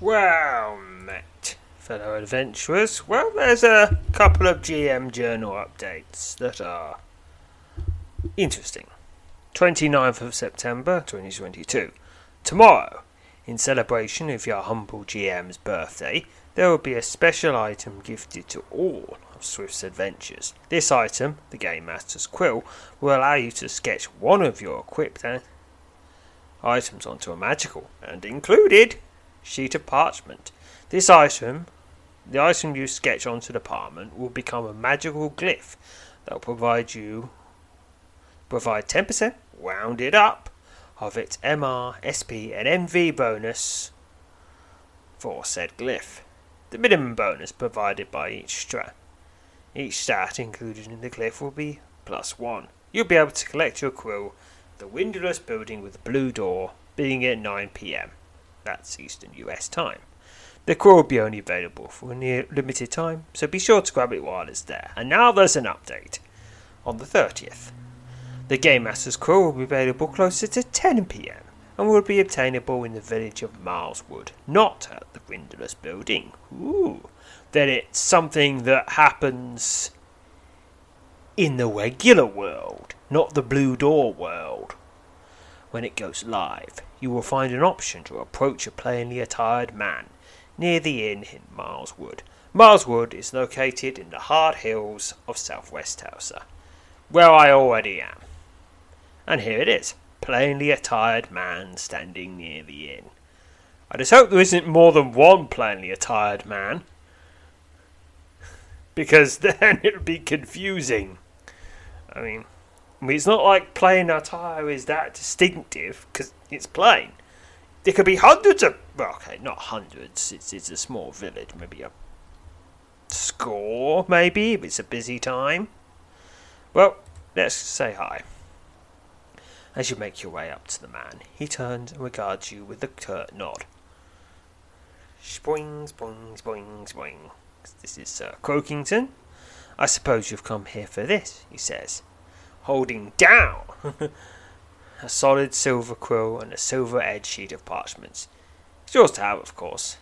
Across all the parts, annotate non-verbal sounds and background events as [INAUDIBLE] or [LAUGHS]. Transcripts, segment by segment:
Well met, fellow adventurers. Well, there's a couple of GM journal updates that are interesting. 29th of September 2022. Tomorrow, in celebration of your humble GM's birthday, there will be a special item gifted to all of Sryth's adventures. This item, the Game Master's Quill, will allow you to sketch one of your equipped items onto a magical, and included, sheet of parchment. This item, the item you sketch onto the parchment, will become a magical glyph that will provide you provide 10% rounded up of its MR, SP, and MV bonus for said glyph. The minimum bonus provided by each strat. Each stat included in the glyph will be plus one. You'll be able to collect your at the windowless building with the blue door, being at 9 pm. That's Eastern US time. The quill will be only available for a near limited time, so be sure to grab it while it's there. And now there's an update. On the 30th, the Game Master's Quill will be available closer to 10 pm and will be obtainable in the village of Mileswood, not at the windowless building. Ooh. Then it's something that happens in the regular world, not the Blue Door world. When it goes live, you will find an option to approach a plainly attired man near the inn in Mileswood. Mileswood is located in the hard hills of southwest Tulsa, where I already am. And here it is plainly attired man standing near the inn. I just hope there isn't more than one plainly attired man, [LAUGHS] because [LAUGHS] then it would be confusing. I mean, I mean, it's not like plain attire is that distinctive, because it's plain. There could be hundreds of, well, okay, not hundreds, it's, it's a small village, maybe a score, maybe, if it's a busy time. Well, let's say hi. As you make your way up to the man, he turns and regards you with a curt nod. Spoing, spoing, spoing, spoing. This is Sir Croakington. I suppose you've come here for this, he says, holding down [LAUGHS] a solid silver quill and a silver edged sheet of parchments. It's yours to have, of course.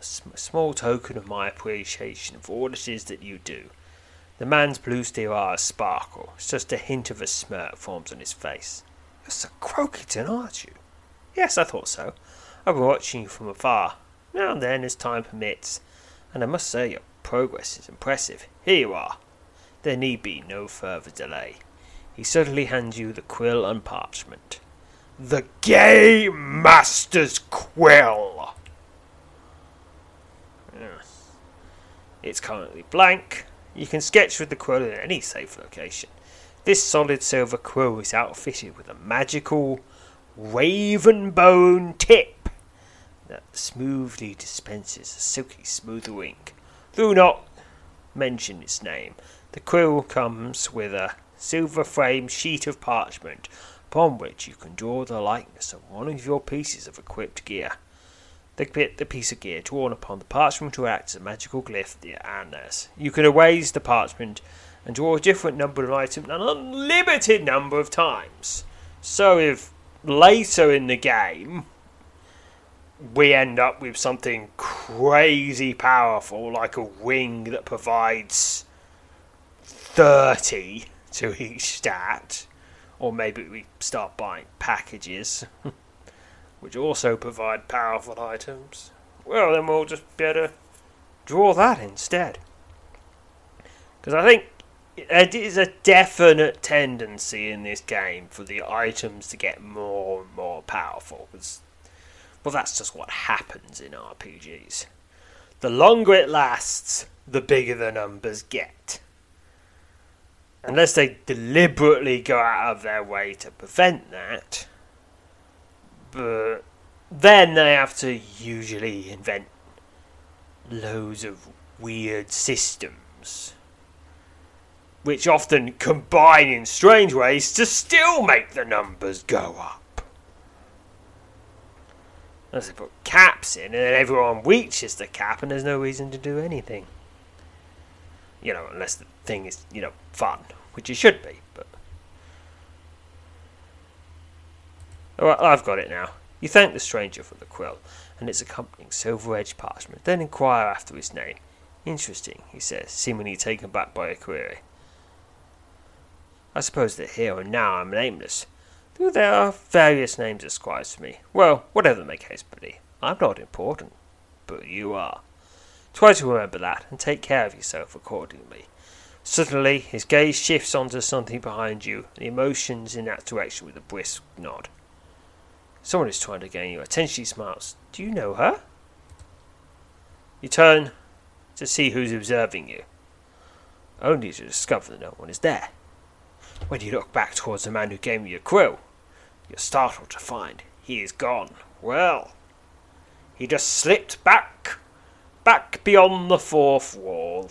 A sm- small token of my appreciation for all it is that you do. The man's blue steel eyes sparkle. It's just a hint of a smirk forms on his face. You're Sir Croakington, aren't you? Yes, I thought so. I've been watching you from afar, now and then as time permits, and I must say your progress is impressive. Here you are. There need be no further delay. He suddenly hands you the quill and parchment. The Game Master's Quill! It's currently blank. You can sketch with the quill in any safe location. This solid silver quill is outfitted with a magical raven bone tip that smoothly dispenses a silky smooth ink. Do not mention its name. The quill comes with a silver framed sheet of parchment upon which you can draw the likeness of one of your pieces of equipped gear. the the piece of gear drawn upon the parchment to act as a magical glyph the Annas. You can erase the parchment and draw a different number of items an unlimited number of times. So if later in the game we end up with something crazy powerful like a wing that provides 30 to each stat or maybe we start buying packages [LAUGHS] which also provide powerful items well then we'll just better draw that instead because i think it is a definite tendency in this game for the items to get more and more powerful. Because, Well, that's just what happens in RPGs. The longer it lasts, the bigger the numbers get. Unless they deliberately go out of their way to prevent that. But then they have to usually invent loads of weird systems which often combine in strange ways to still make the numbers go up. As they put caps in, and then everyone reaches the cap, and there's no reason to do anything. You know, unless the thing is, you know, fun, which it should be, but. all right, I've got it now. You thank the stranger for the quill and its accompanying silver edged parchment, then inquire after his name. Interesting, he says, seemingly taken back by a query. I suppose that here and now I'm nameless, though there are various names ascribed to me. Well, whatever the case may be, I'm not important, but you are. Try to remember that and take care of yourself accordingly. Suddenly, his gaze shifts onto something behind you, and he motions in that direction with a brisk nod. Someone is trying to gain your attention. He smiles. Do you know her? You turn to see who's observing you, only to discover that no one is there. When you look back towards the man who gave you your quill, you're startled to find he is gone. Well, he just slipped back, back beyond the fourth wall.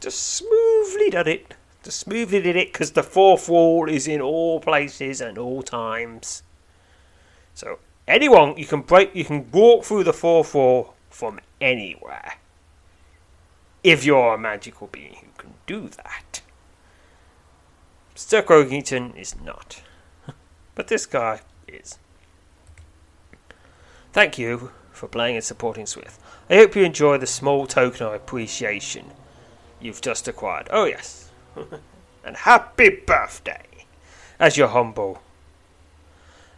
Just smoothly done it. Just smoothly did it because the fourth wall is in all places and all times. So anyone you can break, you can walk through the fourth wall from anywhere. If you're a magical being who can do that. Sir Croakington is not. [LAUGHS] but this guy is. Thank you for playing and supporting Sryth. I hope you enjoy the small token of appreciation you've just acquired. Oh, yes. [LAUGHS] and happy birthday! As your humble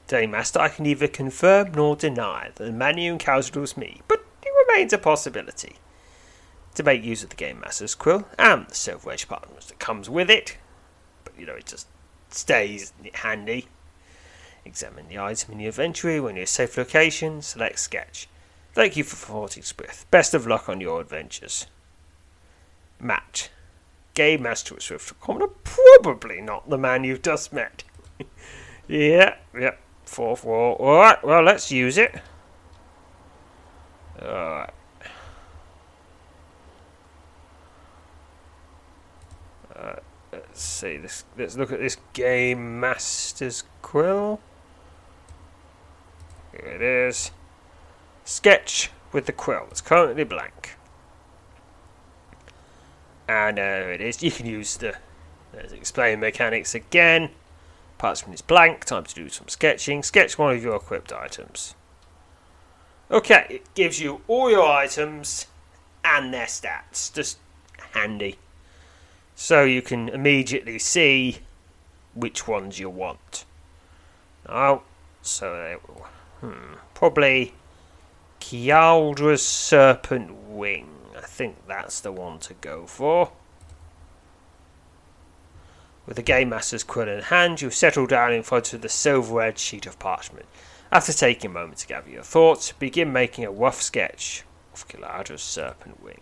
Game Master, I can neither confirm nor deny that the man you encountered was me, but it remains a possibility to make use of the Game Master's quill and the silver edge parchment that comes with it. But you know, it just stays handy. Examine the item in your inventory when you're a safe location, select sketch. Thank you for supporting Sryth. Best of luck on your adventures. Matt. Game Master at Sryth. Probably not the man you've just met. [LAUGHS] yeah, yeah. Fourth wall. Alright, well, let's use it. Alright. Uh, let's see this. Let's look at this game master's quill. Here it is. Sketch with the quill. It's currently blank. And there it is. You can use the let's explain mechanics again. Parchment is blank. Time to do some sketching. Sketch one of your equipped items. Okay, it gives you all your items and their stats. Just handy so you can immediately see which ones you want. Oh, so hmm, probably Kialdra's Serpent Wing. Think that's the one to go for. With the Game Master's quill in hand, you settle down in front of the silver edged sheet of parchment. After taking a moment to gather your thoughts, begin making a rough sketch of Kiladra's serpent wing.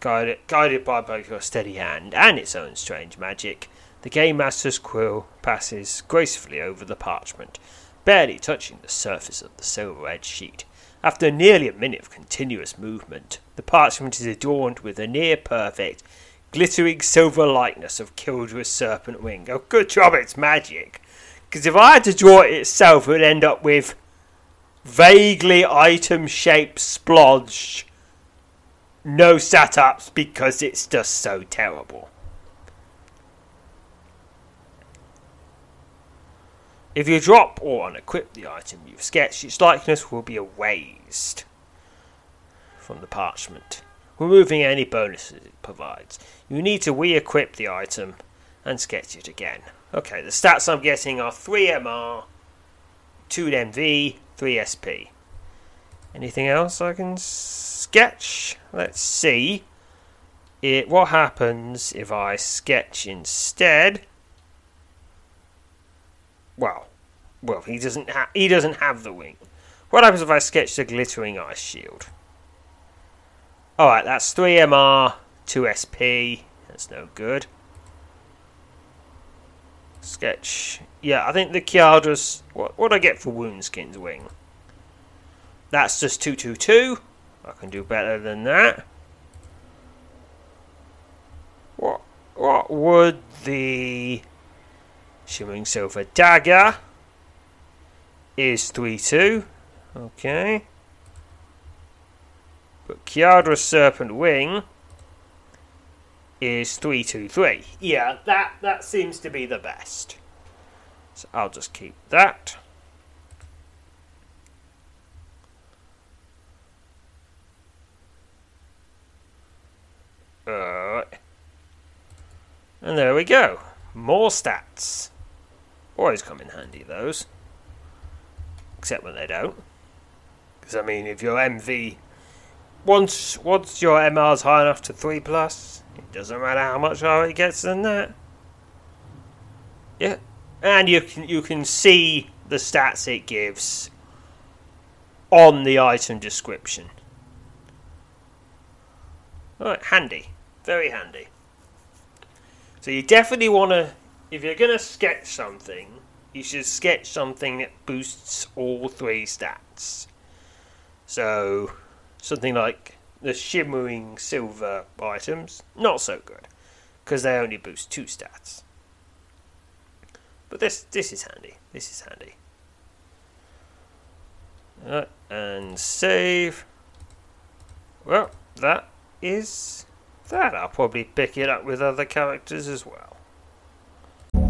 Guided, guided by both your steady hand and its own strange magic, the Game Master's quill passes gracefully over the parchment, barely touching the surface of the silver edged sheet. After nearly a minute of continuous movement, the parchment is adorned with a near perfect, glittering silver likeness of Kildra's serpent wing. Oh, good job, it's magic. Because if I had to draw it itself, it would end up with vaguely item shaped splodge. No setups because it's just so terrible. If you drop or unequip the item you've sketched, its likeness will be erased from the parchment, removing any bonuses it provides. You need to re equip the item and sketch it again. Okay, the stats I'm getting are 3 MR, 2 MV, 3 SP. Anything else I can sketch? Let's see. It, what happens if I sketch instead? Well, well, he doesn't ha- he doesn't have the wing. What happens if I sketch the glittering ice shield? Alright, that's 3 MR, 2 SP. That's no good. Sketch. Yeah, I think the Kiadra's. What what I get for Woundskin's wing? That's just 222. I can do better than that. What what would the Shimmering Silver Dagger is 3 2. Okay. But Kiadra's Serpent Wing is 323. Yeah, that, that seems to be the best. So I'll just keep that. Alright. And there we go. More stats. Always come in handy, those. Except when they don't. Because, I mean, if your MV. Once, once your MR's high enough to 3 plus, it doesn't matter how much higher it gets than that. Yeah. And you can, you can see the stats it gives on the item description. Alright, handy. Very handy. So you definitely want to, if you're to sketch something, you should sketch something that boosts all three stats. So, something like the shimmering silver items, not so good, because they only boost two stats. But this this is handy. This is handy. And save. Well, that is that. I'll probably pick it up with other characters as well.